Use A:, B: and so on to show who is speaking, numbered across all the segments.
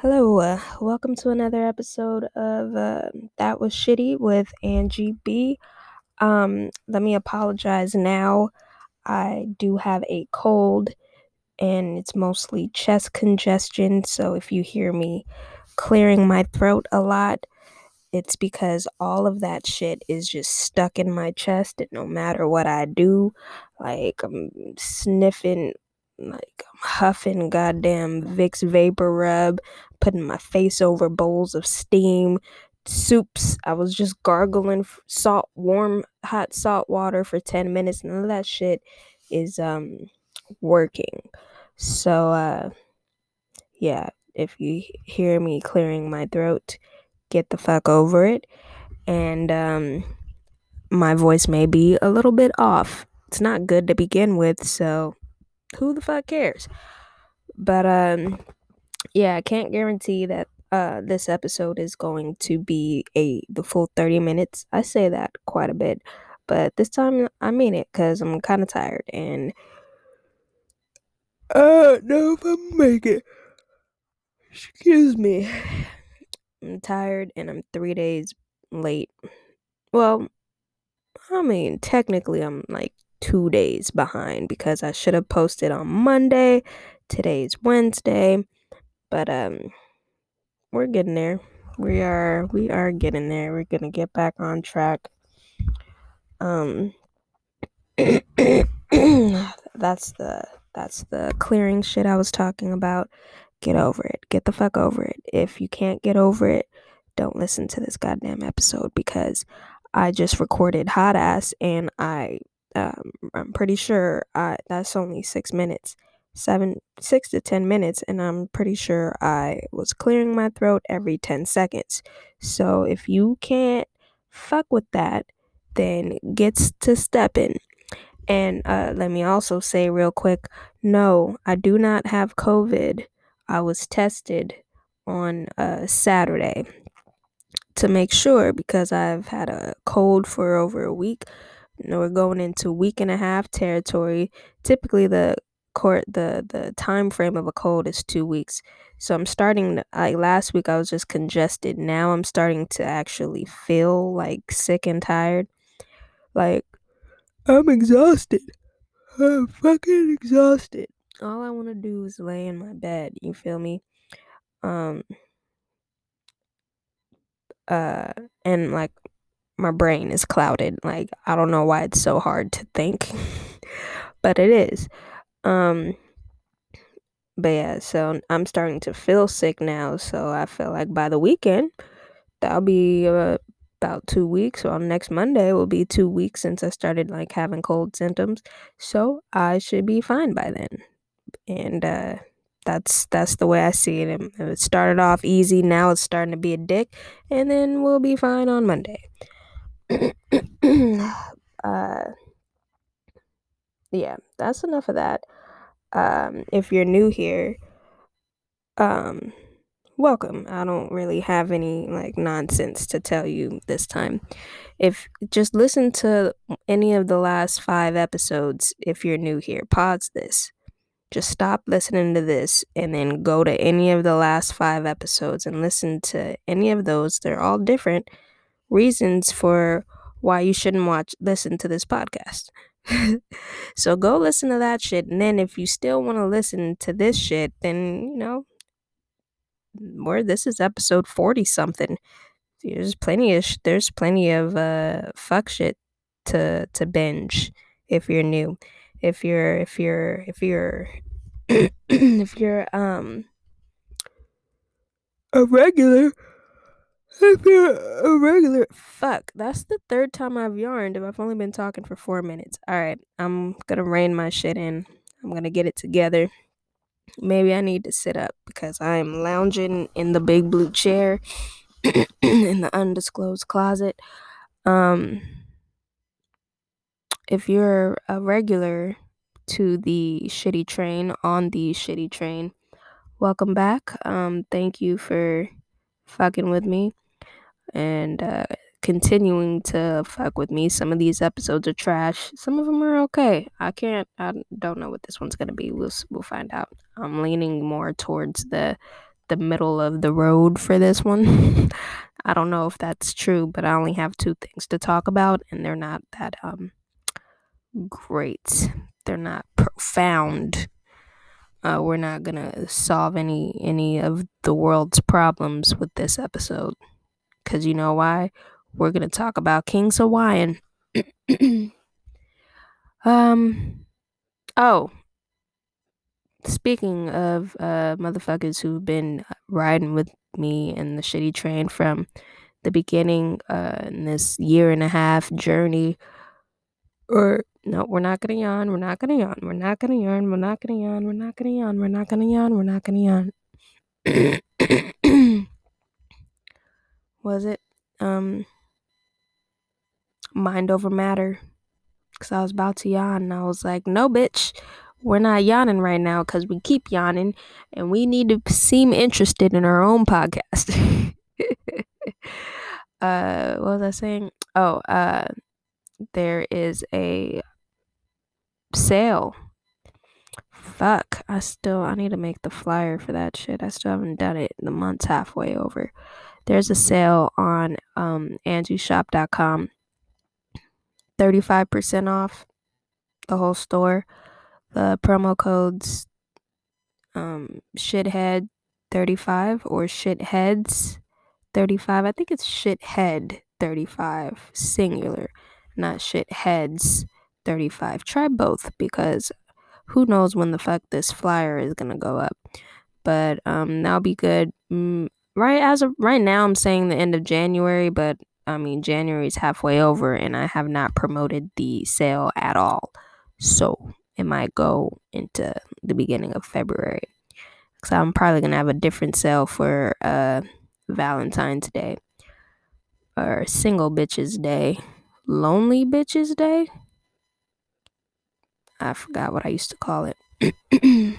A: Hello, uh, welcome to another episode of uh, That Was Shitty with Angie B. Um, let me apologize now. I do have a cold and it's mostly chest congestion, so if you hear me clearing my throat a lot, it's because all of that shit is just stuck in my chest, and no matter what I do, like I'm sniffing like huffing goddamn Vicks vapor rub, putting my face over bowls of steam, soups. I was just gargling salt, warm, hot salt water for 10 minutes. and that shit is um working. So uh yeah, if you hear me clearing my throat, get the fuck over it. And um my voice may be a little bit off. It's not good to begin with, so who the fuck cares? But um yeah, I can't guarantee that uh this episode is going to be a the full 30 minutes. I say that quite a bit, but this time I mean it cuz I'm kind of tired and I don't know if I'm make it. Excuse me. I'm tired and I'm 3 days late. Well, I mean, technically I'm like two days behind because I should have posted on Monday. Today's Wednesday, but um, we're getting there. We are we are getting there. We're gonna get back on track. Um, that's the that's the clearing shit I was talking about. Get over it. Get the fuck over it. If you can't get over it, don't listen to this goddamn episode because I just recorded hot ass and I um, I'm pretty sure I that's only six minutes, seven six to ten minutes, and I'm pretty sure I was clearing my throat every ten seconds. So if you can't fuck with that, then gets to stepping. And uh, let me also say real quick, no, I do not have COVID. I was tested on uh, Saturday to make sure because I've had a cold for over a week. We're going into week and a half territory. Typically, the court the the time frame of a cold is two weeks. So I'm starting like last week I was just congested. Now I'm starting to actually feel like sick and tired. Like I'm exhausted. I'm fucking exhausted. All I want to do is lay in my bed. You feel me? Um uh and like my brain is clouded. Like i don't know why it's so hard to think but it is. Um but yeah so i'm starting to feel sick now so i feel like by the weekend that'll be uh, about two weeks. Or next monday will be two weeks since i started like having cold symptoms. So i should be fine by then. And uh that's that's the way I see it. It started off easy, now it's starting to be a dick, and then we'll be fine on Monday. uh, yeah, that's enough of that. Um, if you're new here, um, welcome. I don't really have any like nonsense to tell you this time. If just listen to any of the last five episodes if you're new here, pause this just stop listening to this and then go to any of the last five episodes and listen to any of those. They're all different reasons for why you shouldn't watch listen to this podcast. so go listen to that shit and then if you still want to listen to this shit then you know where this is episode 40 something there's plenty of sh- there's plenty of uh fuck shit to to binge if you're new if you're if you're if you're if you're um a regular if you're a regular fuck that's the third time i've yarned if i've only been talking for four minutes all right i'm gonna rein my shit in i'm gonna get it together maybe i need to sit up because i'm lounging in the big blue chair in the undisclosed closet um if you're a regular to the shitty train on the shitty train. Welcome back. Um, thank you for fucking with me and uh, continuing to fuck with me. Some of these episodes are trash. Some of them are okay. I can't. I don't know what this one's gonna be. We'll we'll find out. I'm leaning more towards the the middle of the road for this one. I don't know if that's true, but I only have two things to talk about, and they're not that um great. They're not profound. Uh, we're not gonna solve any any of the world's problems with this episode, cause you know why? We're gonna talk about King's Hawaiian. um. Oh, speaking of uh motherfuckers who've been riding with me in the shitty train from the beginning uh in this year and a half journey or no we're not gonna yawn we're not gonna yawn we're not gonna yawn we're not gonna yawn we're not gonna yawn we're not gonna yawn we're not gonna yawn was it um mind over matter because i was about to yawn and i was like no bitch we're not yawning right now because we keep yawning and we need to seem interested in our own podcast. uh, what was I saying? Oh, uh, there is a sale. Fuck, I still I need to make the flyer for that shit. I still haven't done it. The month's halfway over. There's a sale on um angieshop.com. 35% off the whole store. The promo codes um shithead 35 or shitheads 35 i think it's shithead 35 singular not shitheads 35 try both because who knows when the fuck this flyer is gonna go up. But um that'll be good. Mm, right as of right now i'm saying the end of january but i mean january is halfway over and i have not promoted the sale at all so it might go into the beginning of February. So I'm probably gonna have a different sale for uh Valentine's Day or Single Bitches Day, Lonely Bitches Day. I forgot what I used to call it.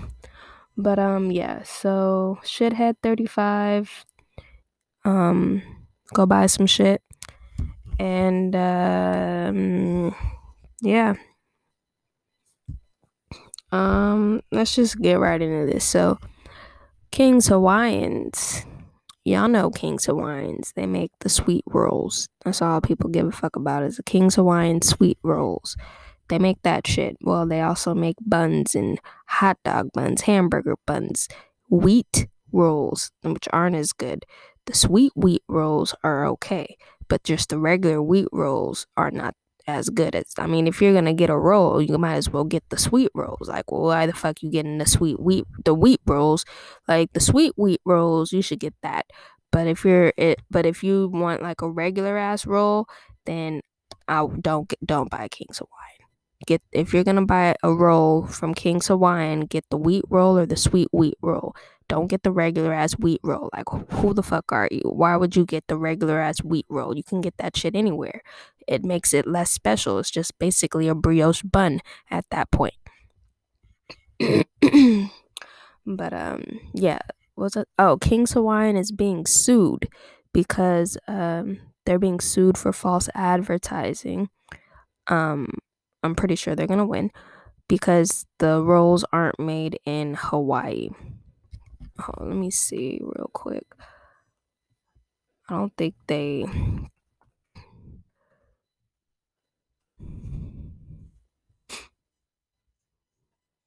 A: but um yeah, so shithead 35 um go buy some shit and um yeah um, let's just get right into this. So, King's Hawaiians. Y'all know King's Hawaiians. They make the sweet rolls. That's all people give a fuck about is the King's Hawaiian sweet rolls. They make that shit. Well, they also make buns and hot dog buns, hamburger buns, wheat rolls, which aren't as good. The sweet wheat rolls are okay, but just the regular wheat rolls are not as good as I mean, if you're gonna get a roll, you might as well get the sweet rolls. Like, well, why the fuck you getting the sweet wheat the wheat rolls? Like the sweet wheat rolls, you should get that. But if you're it but if you want like a regular ass roll, then I don't get don't buy King's Hawaiian. Get if you're gonna buy a roll from King's Hawaiian, get the wheat roll or the sweet wheat roll. Don't get the regular ass wheat roll. Like, who the fuck are you? Why would you get the regular ass wheat roll? You can get that shit anywhere. It makes it less special. It's just basically a brioche bun at that point. but um, yeah, was it? Oh, King's Hawaiian is being sued because um they're being sued for false advertising. Um, I'm pretty sure they're gonna win because the rolls aren't made in Hawaii. Oh, let me see real quick. I don't think they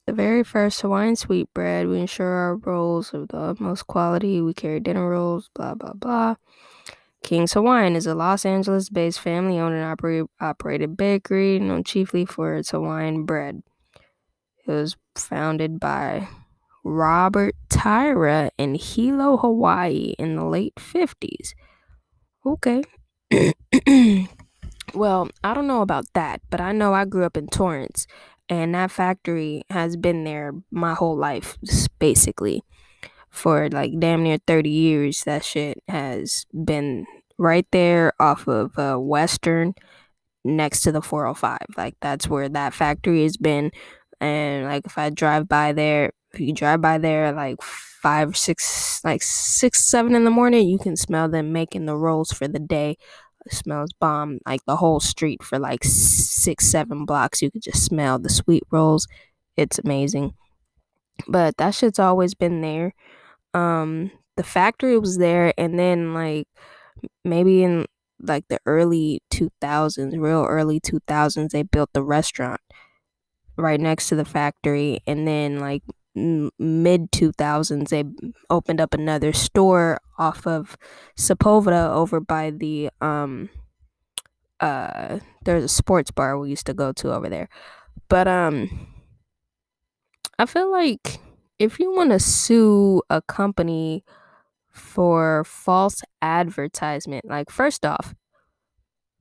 A: The very first Hawaiian sweetbread, we ensure our rolls of the utmost quality. We carry dinner rolls, blah, blah, blah. King's Hawaiian is a Los Angeles based family owned and operate, operated bakery known chiefly for its Hawaiian bread. It was founded by Robert Taira in Hilo, Hawaii in the late 50s. Okay. well, I don't know about that, but I know I grew up in Torrance and that factory has been there my whole life, basically. For like damn near 30 years, that shit has been right there off of uh, Western next to the 405. Like, that's where that factory has been. And like, if I drive by there, you drive by there like five, six, like six, seven in the morning, you can smell them making the rolls for the day. It smells bomb. Like the whole street for like six, seven blocks, you could just smell the sweet rolls. It's amazing. But that shit's always been there. Um, the factory was there and then like maybe in like the early 2000s, real early 2000s, they built the restaurant right next to the factory and then like mid 2000s they opened up another store off of Sepulveda over by the um uh there's a sports bar we used to go to over there. But um I feel like if you want to sue a company for false advertisement like first off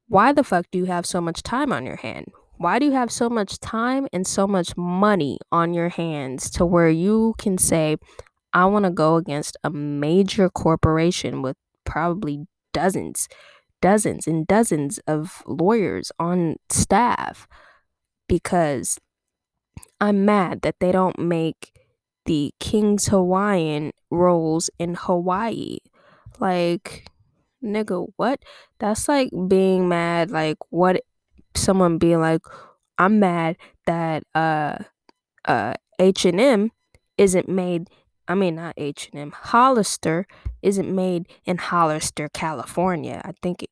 A: why the fuck do you have so much time on your hand why do you have so much time and so much money on your hands to where you can say, I want to go against a major corporation with probably dozens, dozens and dozens of lawyers on staff because I'm mad that they don't make the King's Hawaiian rolls in Hawaii. Like, nigga, what? That's like being mad. Like, what someone being like, I'm mad that uh uh H and M isn't made I mean not H and M Hollister isn't made in Hollister, California. I think it,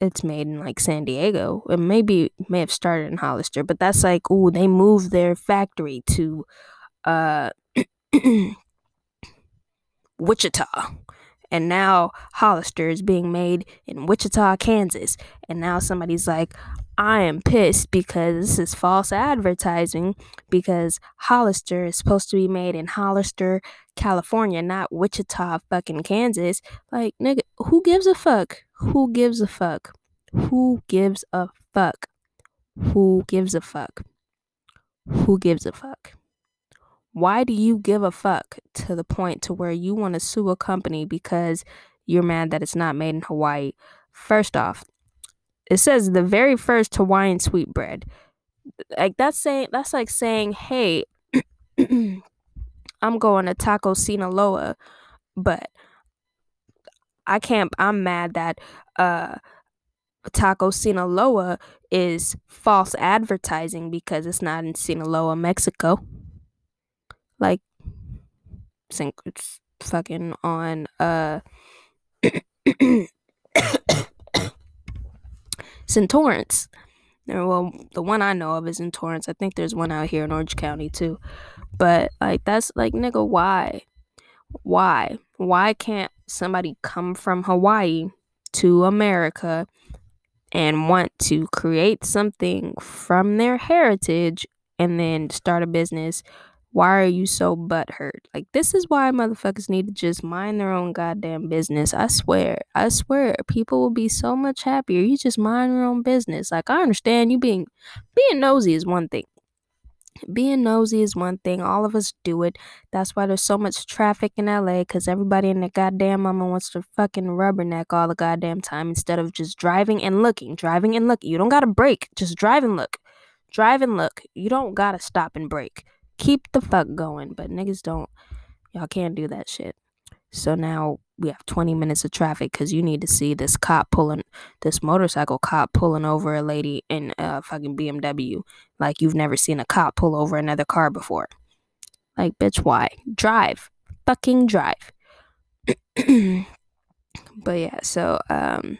A: it's made in like San Diego. It maybe may have started in Hollister, but that's like, ooh, they moved their factory to uh Wichita and now Hollister is being made in Wichita, Kansas. And now somebody's like, I am pissed because this is false advertising because Hollister is supposed to be made in Hollister, California, not Wichita, fucking Kansas. Like, nigga, who gives a fuck? Who gives a fuck? Who gives a fuck? Who gives a fuck? Who gives a fuck? Why do you give a fuck to the point to where you want to sue a company because you're mad that it's not made in Hawaii? First off, it says the very first Hawaiian sweetbread. Like that's saying that's like saying, "Hey, I'm going to Taco Sinaloa, but I can't I'm mad that uh Taco Sinaloa is false advertising because it's not in Sinaloa, Mexico." like it's fucking on uh St. Torrance. Well, the one I know of is in Torrance. I think there's one out here in Orange County too. But like that's like nigga, why? Why? Why can't somebody come from Hawaii to America and want to create something from their heritage and then start a business why are you so butthurt? Like, this is why motherfuckers need to just mind their own goddamn business. I swear. I swear. People will be so much happier. You just mind your own business. Like, I understand you being being nosy is one thing. Being nosy is one thing. All of us do it. That's why there's so much traffic in LA because everybody in the goddamn mama wants to fucking rubberneck all the goddamn time instead of just driving and looking. Driving and looking. You don't gotta break. Just drive and look. Drive and look. You don't gotta stop and brake keep the fuck going. But niggas don't, y'all can't do that shit. So now we have 20 minutes of traffic because you need to see this cop pulling, this motorcycle cop pulling over a lady in a fucking BMW. Like you've never seen a cop pull over another car before. Like, bitch, why? Drive. Fucking drive. but yeah, so, um,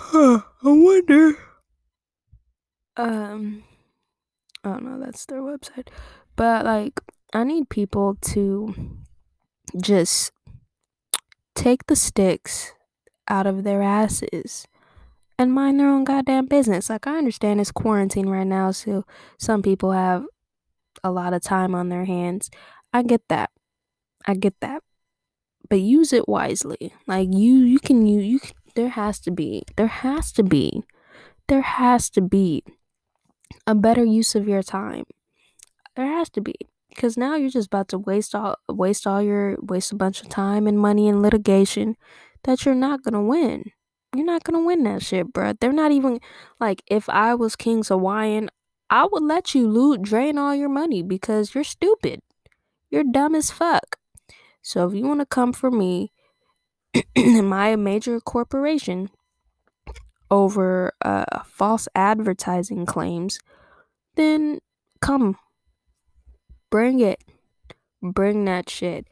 A: Huh, I wonder. Um, I don't know. That's their website, but like, I need people to just take the sticks out of their asses and mind their own goddamn business. Like, I understand it's quarantine right now, so some people have a lot of time on their hands. I get that. I get that. But use it wisely. Like you you can you you there has to be, there has to be, there has to be a better use of your time. There has to be. Because now you're just about to waste all waste all your waste a bunch of time and money in litigation that you're not gonna win. You're not gonna win that shit, bro. They're not even like if I was King's Hawaiian, I would let you loot drain all your money because you're stupid. You're dumb as fuck. So if you want to come for me a major corporation over uh, false advertising claims? then come. Bring it. Bring that shit.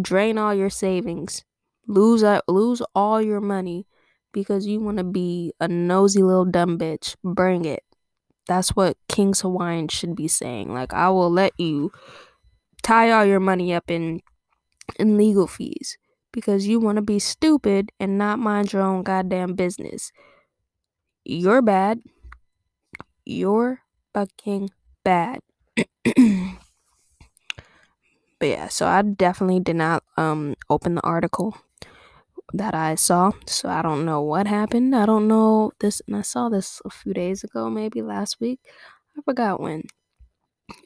A: Drain all your savings. Lose uh, lose all your money because you want to be a nosy little dumb bitch. Bring it. That's what King's Hawaiian should be saying. Like I will let you tie all your money up in in legal fees because you want to be stupid and not mind your own goddamn business. You're bad. You're fucking bad. but yeah, so I definitely did not um open the article that I saw. So I don't know what happened. I don't know this and I saw this a few days ago, maybe last week. I forgot when.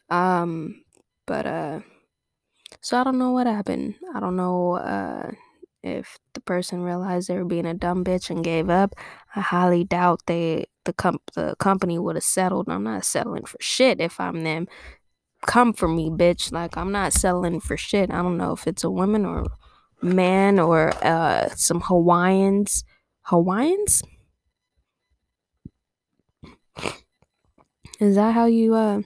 A: Um but uh so I don't know what happened. I don't know uh if the person realized they were being a dumb bitch and gave up. I highly doubt they the comp the company would have settled. I'm not settling for shit if I'm them. Come for me, bitch. Like I'm not settling for shit. I don't know if it's a woman or man or uh some Hawaiians. Hawaiians? Is that how you uh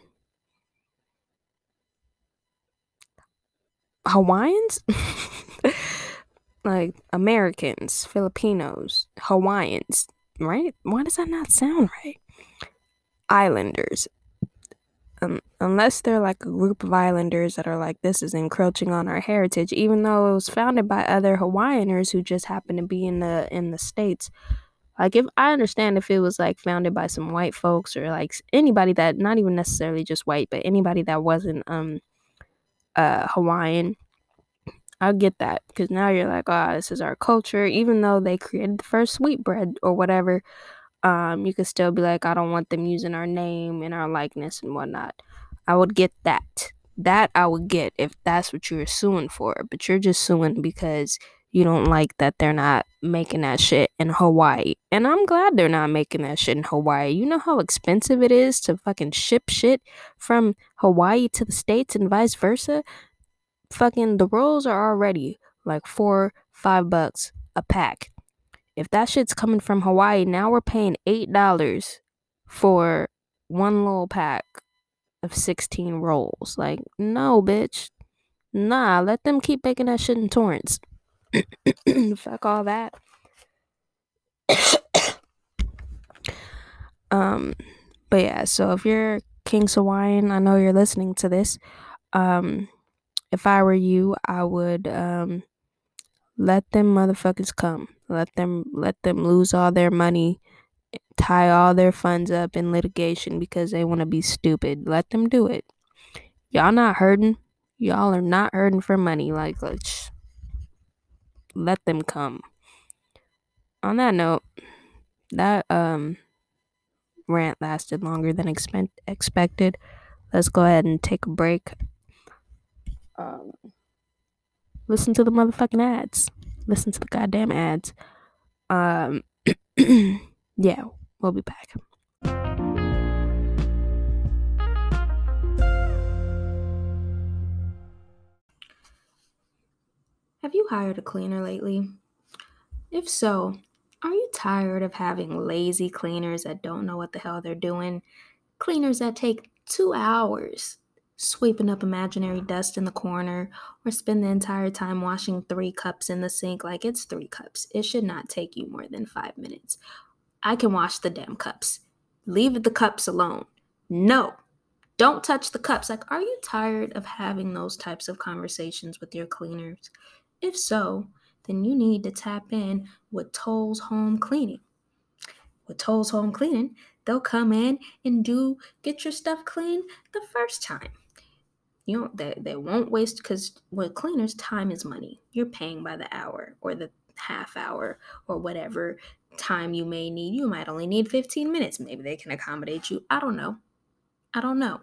A: Hawaiians? like Americans, Filipinos, Hawaiians, right? Why does that not sound right? Islanders. Um, unless they're like a group of islanders that are like, this is encroaching on our heritage, even though it was founded by other Hawaiianers who just happen to be in the in the states. Like if I understand if it was like founded by some white folks or like anybody that not even necessarily just white, but anybody that wasn't um uh Hawaiian I get that because now you're like, oh, this is our culture. Even though they created the first sweetbread or whatever, um, you could still be like, I don't want them using our name and our likeness and whatnot. I would get that. That I would get if that's what you're suing for. But you're just suing because you don't like that they're not making that shit in Hawaii. And I'm glad they're not making that shit in Hawaii. You know how expensive it is to fucking ship shit from Hawaii to the States and vice versa? Fucking the rolls are already like four, five bucks a pack. If that shit's coming from Hawaii, now we're paying eight dollars for one little pack of 16 rolls. Like, no, bitch. Nah, let them keep making that shit in Torrance. Fuck all that. um, but yeah, so if you're King's Hawaiian, I know you're listening to this. Um, if I were you, I would um let them motherfuckers come. Let them let them lose all their money, tie all their funds up in litigation because they want to be stupid. Let them do it. Y'all not hurting. Y'all are not hurting for money. Like let's let them come. On that note, that um rant lasted longer than expect- expected. Let's go ahead and take a break um, listen to the motherfucking ads. Listen to the goddamn ads. Um, yeah, we'll be back. Have you hired a cleaner lately? If so, are you tired of having lazy cleaners that don't know what the hell they're doing? Cleaners that take two hours sweeping up imaginary dust in the corner, or spend the entire time washing three cups in the sink like it's three cups. It should not take you more than five minutes. I can wash the damn cups. Leave the cups alone. No, don't touch the cups. Like, are you tired of having those types of conversations with your cleaners? If so, then you need to tap in with Towles Home Cleaning. With Towles Home Cleaning, they'll come in and do get your stuff clean the first time you know they, they won't waste because with cleaners time is money. You're paying by the hour or the half hour or whatever time you may need. You might only need 15 minutes. Maybe they can accommodate you. I don't know. I don't know.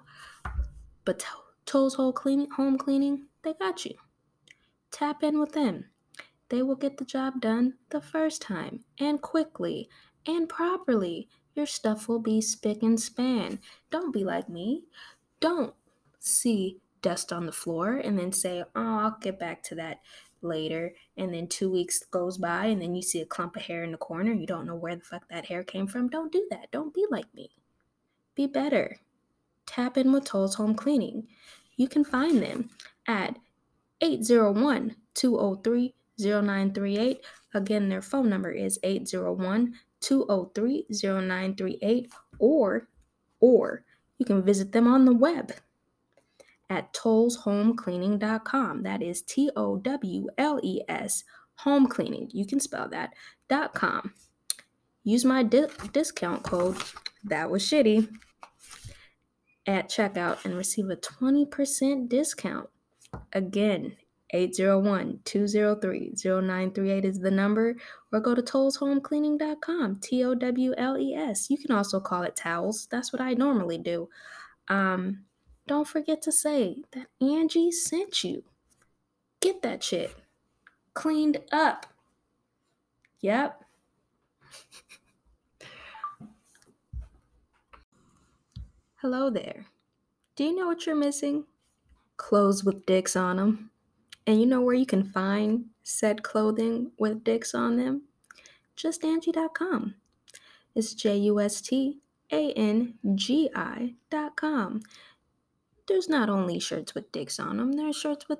A: But Towles whole cleaning home cleaning they got you. Tap in with them. They will get the job done the first time and quickly and properly. Your stuff will be spick and span. Don't be like me. Don't see dust on the floor and then say, oh, I'll get back to that later. And then two weeks goes by and then you see a clump of hair in the corner. You don't know where the fuck that hair came from. Don't do that. Don't be like me. Be better. tap in with Towles Home Cleaning. You can find them at 801 203 0938. Again, their phone number is 801 203 0938 or or you can visit them on the web at towleshomecleaning.com. That is T O W L E S home cleaning. You can spell that dot com. Use my di- discount code that was shitty at checkout and receive a 20% discount. Again, 801-203-0938 is the number or go to towleshomecleaning.com t-o-w-l-e-s you can also call it towels that's what i normally do um, don't forget to say that angie sent you get that shit cleaned up yep hello there do you know what you're missing clothes with dicks on them and you know where you can find said clothing with dicks on them? Just JustAngie.com. It's J U S T A N G I.com. There's not only shirts with dicks on them, there's shirts with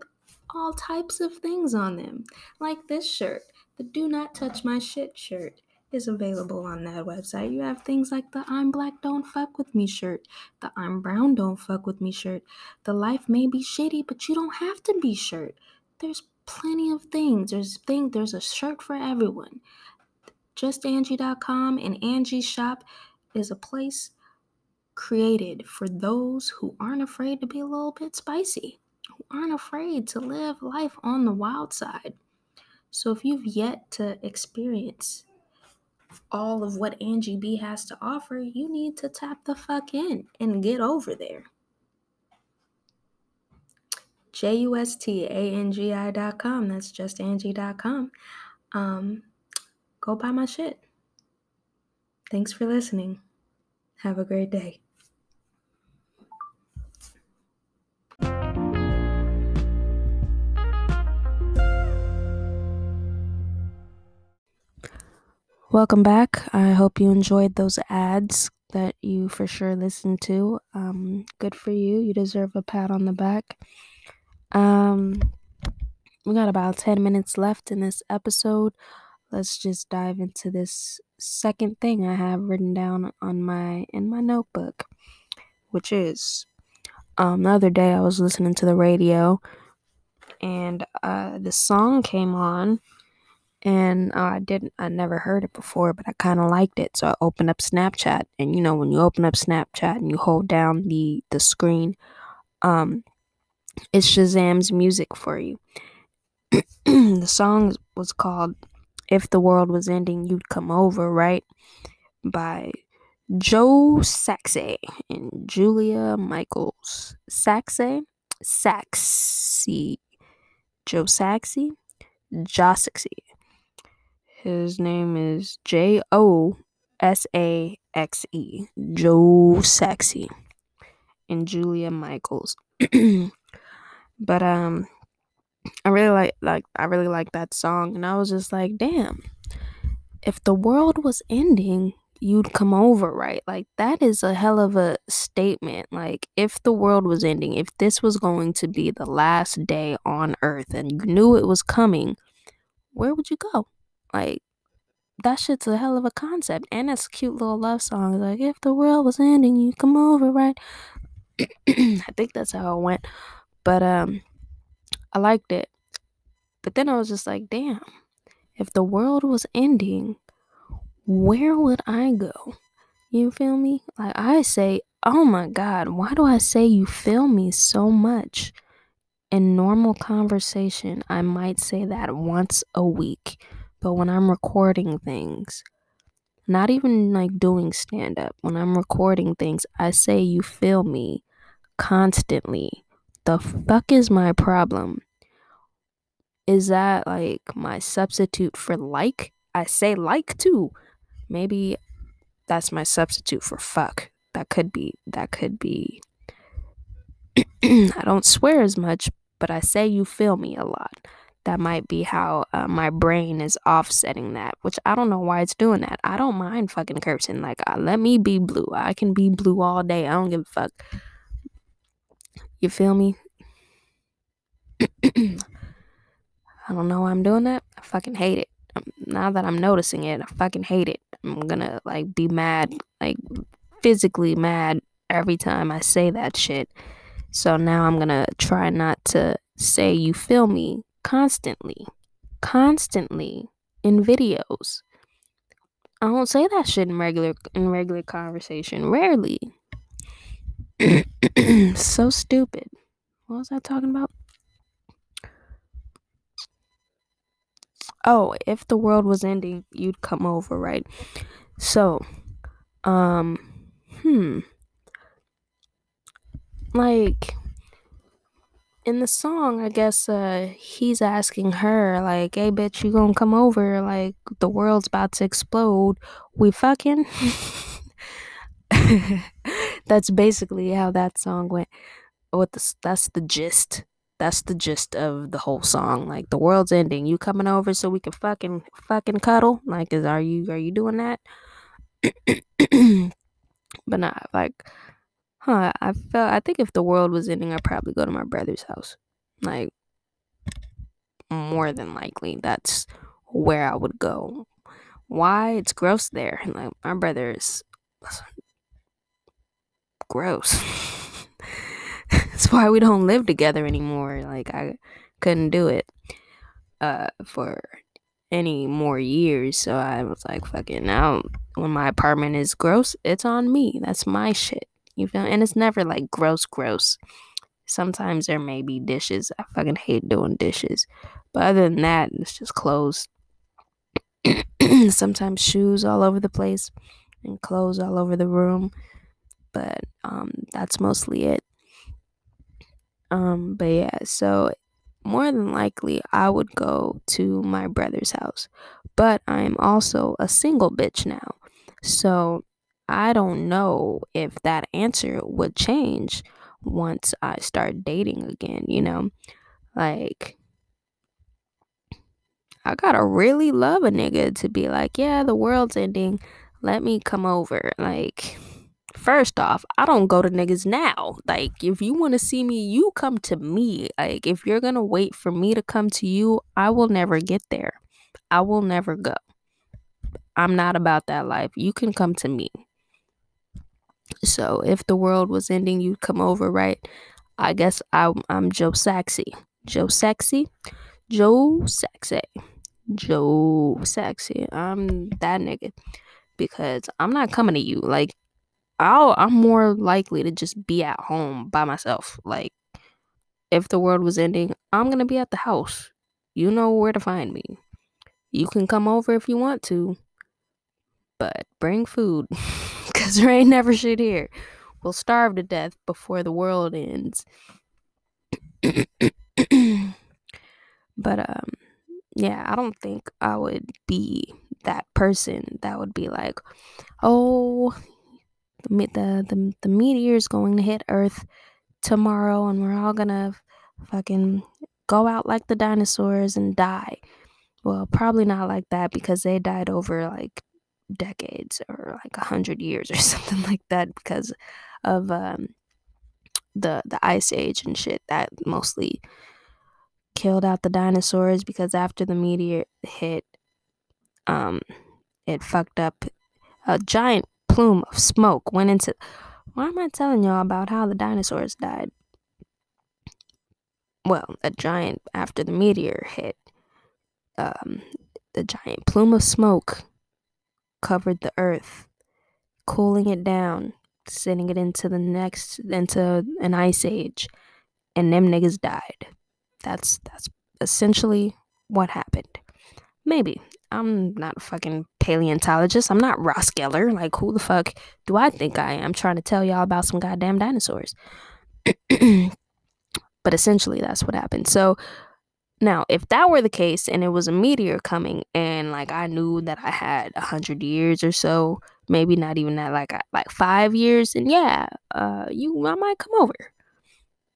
A: all types of things on them. Like this shirt, the Do Not Touch My Shit shirt is available on that website. You have things like the I'm Black Don't Fuck With Me shirt, the I'm Brown Don't Fuck With Me shirt, the Life May Be Shitty, but You Don't Have to Be shirt. There's plenty of things. There's thing there's a shirt for everyone. JustAngie.com and Angie's Shop is a place created for those who aren't afraid to be a little bit spicy, who aren't afraid to live life on the wild side. So if you've yet to experience all of what Angie B has to offer, you need to tap the fuck in and get over there. J U S T A N G I dot com. That's justangie.com. Um, go buy my shit. Thanks for listening. Have a great day. Welcome back. I hope you enjoyed those ads that you for sure listened to. Um, good for you. You deserve a pat on the back. Um, we got about 10 minutes left in this episode. Let's just dive into this second thing I have written down on my in my notebook, which is um the other day I was listening to the radio and uh the song came on and uh, I didn't I never heard it before, but I kind of liked it. So I opened up Snapchat and you know when you open up Snapchat and you hold down the the screen um it's Shazam's music for you. the song was called If the World Was Ending, You'd Come Over, right? By Joe Saxe and Julia Michaels. Saxe? Saxe. Joe Saxe? Josaxe. His name is J O S A X E. Joe Saxe. And Julia Michaels. But um I really like like I really like that song and I was just like, damn. If the world was ending, you'd come over, right? Like that is a hell of a statement. Like if the world was ending, if this was going to be the last day on earth and you knew it was coming, where would you go? Like that shit's a hell of a concept and it's a cute little love song. Like if the world was ending, you come over, right? I think that's how it went. But um I liked it. But then I was just like, damn, if the world was ending, where would I go? You feel me? Like I say, oh my God, why do I say you feel me so much? In normal conversation, I might say that once a week. But when I'm recording things, not even like doing stand up, when I'm recording things, I say you feel me constantly the fuck is my problem? Is that like my substitute for like? I say like too. Maybe that's my substitute for fuck. That could be, that could be. I don't swear as much, but I say you feel me a lot. That might be how uh, my brain is offsetting that, which I don't know why it's doing that. I don't mind fucking cursing. Like, uh, let me be blue. I can be blue all day. I don't give a fuck. You feel me? I don't know why I'm doing that. I fucking hate it. Um, now that I'm noticing it, I fucking hate it. I'm gonna like be mad, like physically mad every time I say that shit. So now I'm gonna try not to say you feel me constantly. Constantly in videos. I don't say that shit in regular in regular conversation. Rarely. so stupid. What was I talking about? Oh, if the world was ending, you'd come over, right? So, um, hmm. Like in the song, I guess uh he's asking her like, "Hey bitch, you to come over like the world's about to explode. We fucking?" that's basically how that song went. What the that's the gist. That's the gist of the whole song. Like the world's ending. You coming over so we can fucking fucking cuddle? Like is are you are you doing that? but not like huh, I felt I think if the world was ending, I'd probably go to my brother's house. Like more than likely that's where I would go. Why? It's gross there. Like my brother is gross. That's why we don't live together anymore. Like I couldn't do it uh for any more years. So I was like, fuck it. Now when my apartment is gross, it's on me. That's my shit. You feel? And it's never like gross, gross. Sometimes there may be dishes. I fucking hate doing dishes. But other than that, it's just clothes. Sometimes shoes all over the place and clothes all over the room but um, that's mostly it. Um, but yeah, so more than likely I would go to my brother's house, but I'm also a single bitch now, so I don't know if that answer would change once I start dating again. You know, like. I gotta really love a nigga to be like, yeah, the world's ending. Let me come over. Like, First off, I don't go to niggas now. Like, if you want to see me, you come to me. Like, if you're going to wait for me to come to you, I will never get there. I will never go. I'm not about that life. You can come to me. So, if the world was ending, you'd come over, right? I guess I, I'm Joe Saxy. Joe Sexy? Joe Sexy. Joe Sexy. I'm that nigga. Because I'm not coming to you. Like, I'll I'm more likely to just be at home by myself. Like if the world was ending, I'm to be at the house. You know where to find me. You can come over if you want to. But bring food cuz there ain't never shit here. We'll starve to death before the world ends. but um yeah, I don't think I would be that person that would be like, "Oh, the the the, meteor is going to hit Earth tomorrow, and we're all gonna fucking go out like the dinosaurs and die. Well, probably not like that because they died over like decades or like a hundred years or something like that because of um, the the ice age and shit that mostly killed out the dinosaurs because after the meteor hit um it fucked up a giant plume of smoke went into. Why am I telling y'all about how the dinosaurs died? Well, a giant, after the meteor hit, um, the giant plume of smoke covered the earth, cooling it down, sending it into the next, into an ice age, and them niggas died. That's that's essentially what happened. Maybe I'm not a fucking paleontologist. I'm not Ross Geller. Like, who the fuck do I think I am trying to tell y'all about some goddamn dinosaurs? but essentially, that's what happened. So, now, if that were the case and it was a meteor coming and like I knew that I had a hundred years or so, maybe not even that, like like five years, and yeah, uh, you I might come over.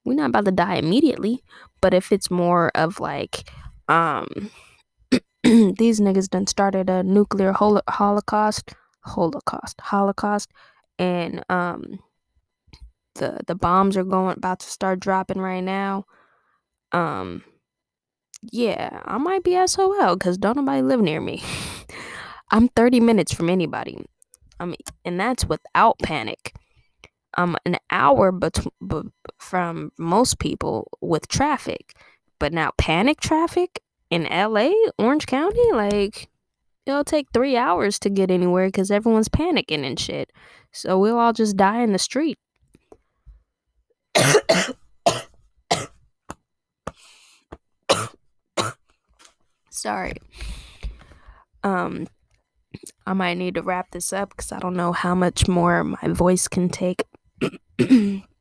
A: We're not about to die immediately, but if it's more of like, um, these niggas done started a nuclear hol- holocaust, holocaust, holocaust, and um, the the bombs are going about to start dropping right now. Um yeah, I might be SOL because don't nobody live near me. I'm 30 minutes from anybody. I mean, and that's without panic. I'm an hour bet- b- from most people with traffic. But now panic traffic in LA, Orange County, like it'll take three hours to get anywhere because everyone's panicking and shit. So we'll all just die in the street. Sorry. Um, I might need to wrap this up because I don't know how much more my voice can take.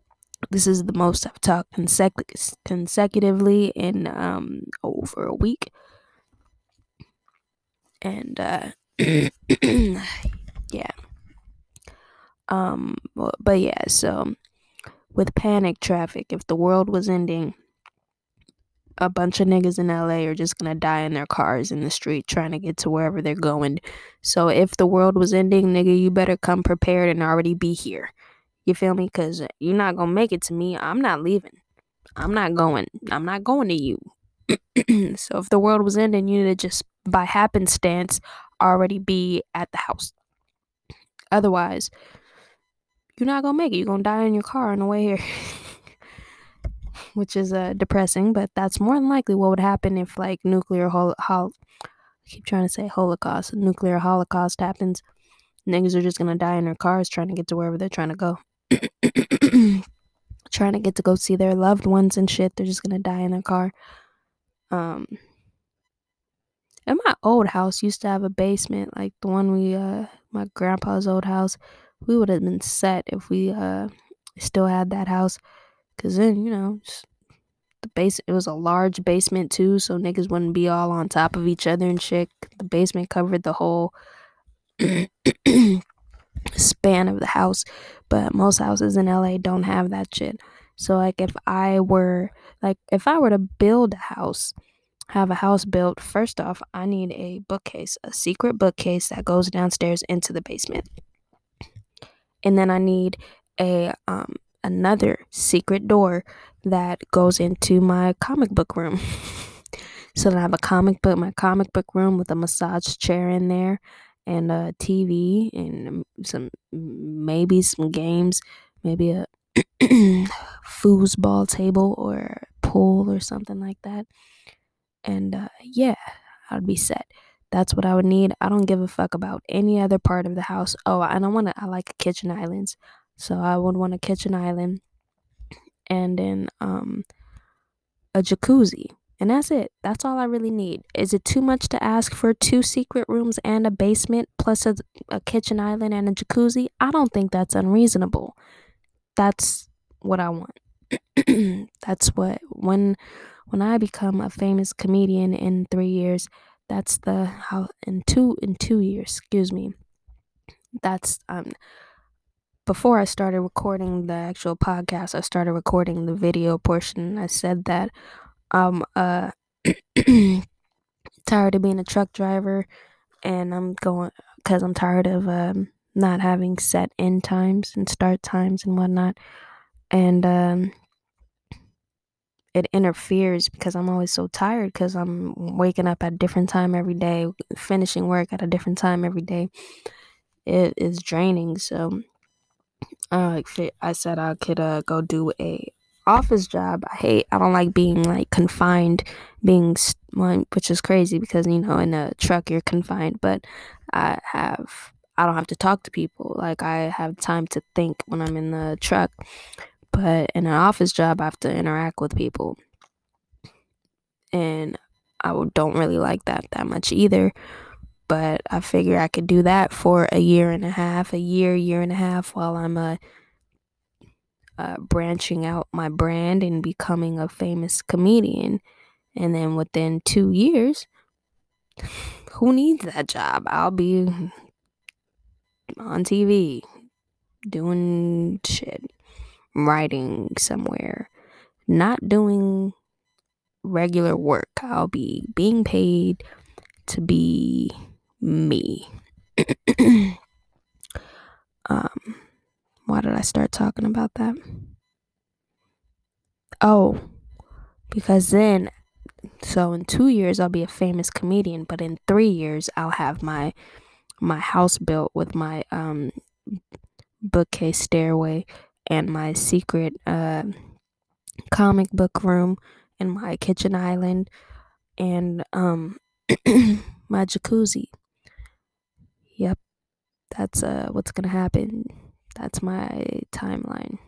A: this is the most I've talked consec- consecutively in um over a week, and uh, yeah. Um, but yeah, so with panic traffic, if the world was ending, a bunch of niggas in LA are just gonna die in their cars in the street trying to get to wherever they're going. So if the world was ending, nigga, you better come prepared and already be here. You feel me? Cause you're not gonna make it to me. I'm not leaving. I'm not going. I'm not going to you. so if the world was ending, you would just by happenstance already be at the house. Otherwise, you're not gonna make it. You're gonna die in your car on the way here. Which is uh, depressing, but that's more than likely what would happen if like nuclear hol-, hol- I keep trying to say holocaust, nuclear holocaust happens. Niggas are just gonna die in their cars trying to get to wherever they're trying to go. trying to get to go see their loved ones and shit. They're just gonna die in their car. Um and my old house used to have a basement, like the one we uh my grandpa's old house. We would have been set if we uh still had that house. Cause then, you know, the base it was a large basement too, so niggas wouldn't be all on top of each other and shit. The basement covered the whole span of the house, but most houses in LA don't have that shit. So like if I were like if I were to build a house, have a house built, first off, I need a bookcase, a secret bookcase that goes downstairs into the basement. And then I need a um another secret door that goes into my comic book room. so then I have a comic book, my comic book room with a massage chair in there and a TV and some maybe some games, maybe a foosball table or pool or something like that. And uh, yeah, I'd be set. That's what I would need. I don't give a fuck about any other part of the house. Oh, and I want to. I like kitchen islands, so I would want a kitchen island, and then um, a jacuzzi, and that's it. That's all I really need. Is it too much to ask for two secret rooms and a basement plus a, a kitchen island and a jacuzzi? I don't think that's unreasonable. That's what I want. that's what when when I become a famous comedian in three years, that's the how in two in two years, excuse me. That's um before I started recording the actual podcast, I started recording the video portion. I said that I'm uh tired of being a truck driver and I'm going because I'm tired of um not having set end times and start times and whatnot. And um it interferes because I'm always so tired because I'm waking up at a different time every day, finishing work at a different time every day. It is draining. So, uh, I said I could uh, go do a office job. I hate. I don't like being like confined, being which is crazy because you know in a truck you're confined, but I have. I don't have to talk to people. Like I have time to think when I'm in the truck. But in an office job, I have to interact with people. And I don't really like that that much either. But I figure I could do that for a year and a half, a year, year and a half while I'm uh, uh, branching out my brand and becoming a famous comedian. And then within two years, who needs that job? I'll be on TV doing shit writing somewhere, not doing regular work. I'll be being paid to be me. um, why did I start talking about that? oh, because then, so in two years I'll be a famous comedian, but in three years I'll have my my house built with my um bookcase stairway and my secret uh comic book room and my kitchen island and um my jacuzzi. Yep, that's uh what's gonna happen. That's my timeline.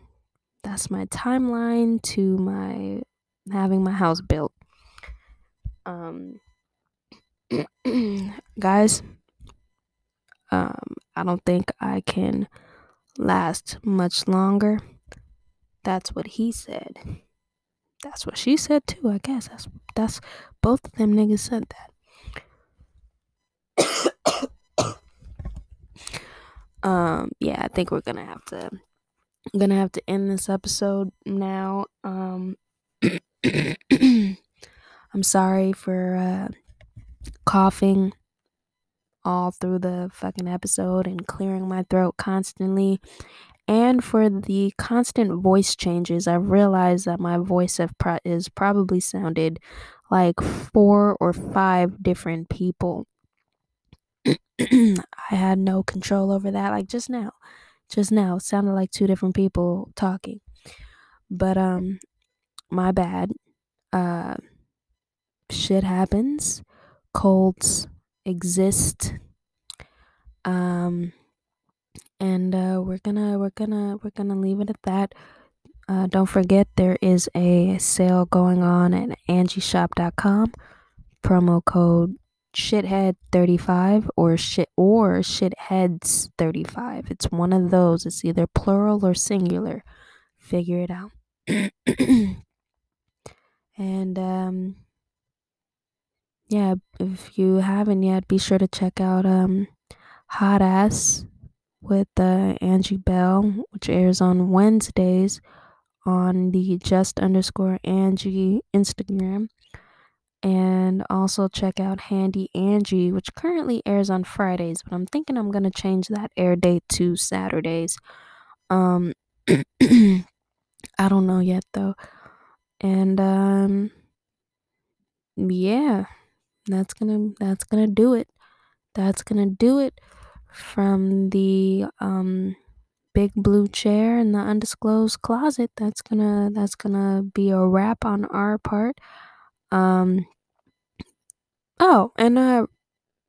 A: That's my timeline to my having my house built. Um guys, um I don't think I can last much longer. That's what he said. That's what she said too, I guess. That's that's both of them niggas said that. Um yeah, I think we're gonna have to I'm gonna have to end this episode now. Um I'm sorry for uh coughing all through the fucking episode and clearing my throat constantly and for the constant voice changes. I've realized that my voice have pro- is probably sounded like four or five different people. I had no control over that. Like just now, just now, sounded like two different people talking. But um, my bad. Uh, shit happens. Colds exist. Um, and uh, we're gonna we're gonna we're gonna leave it at that. Uh, don't forget there is a sale going on at angieshop.com. Promo code shithead35 or shit or shitheads35. It's one of those. It's either plural or singular. Figure it out. and um yeah, if you haven't yet, be sure to check out um Hot Ass with uh, Angie Bell, which airs on Wednesdays on the just underscore Angie Instagram. And also check out Handy Angie, which currently airs on Fridays, but I'm thinking I'm gonna change that air date to Saturdays. Um I don't know yet though. And um yeah, that's gonna that's gonna do it. That's gonna do it from the um big blue chair in the undisclosed closet. That's gonna that's gonna be a wrap on our part. Um oh, and uh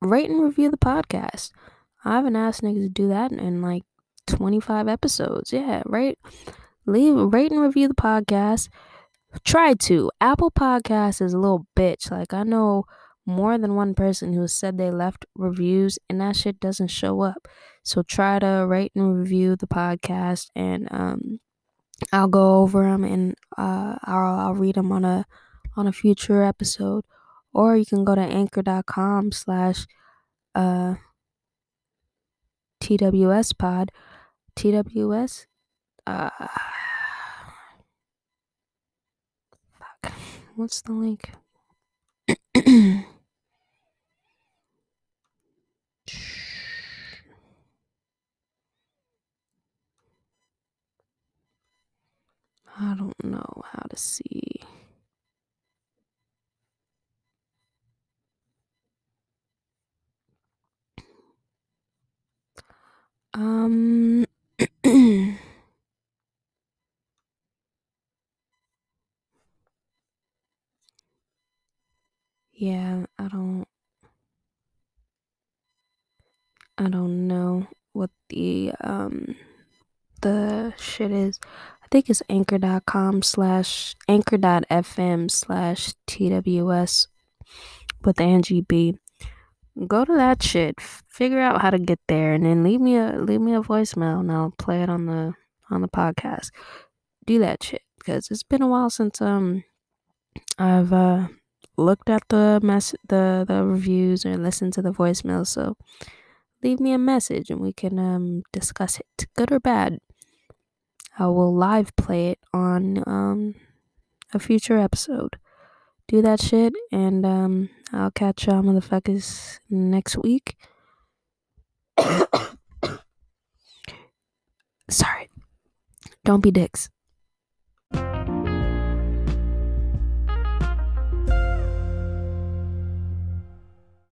A: rate and review the podcast. I haven't asked niggas to do that in, in like 25 episodes. Yeah, right. Leave rate and review the podcast. Try to. Apple Podcast is a little bitch. Like I know more than one person who said they left reviews and that shit doesn't show up. So try to rate and review the podcast and um I'll go over them and uh I'll I'll read them on a on a future episode. Or you can go to anchor.com slash uh TWS pod. TWS uh fuck. What's the link? I don't know how to see. Um Yeah, I don't I don't know what the um the shit is. I think it's anchor.com slash anchor.fm slash TWS with Angie B. Go to that shit. Figure out how to get there and then leave me a leave me a voicemail and I'll play it on the on the podcast. Do that shit because it's been a while since um I've uh looked at the mess the the reviews or listened to the voicemail so leave me a message and we can um discuss it good or bad i will live play it on um a future episode do that shit and um i'll catch y'all motherfuckers next week. Sorry. Don't be dicks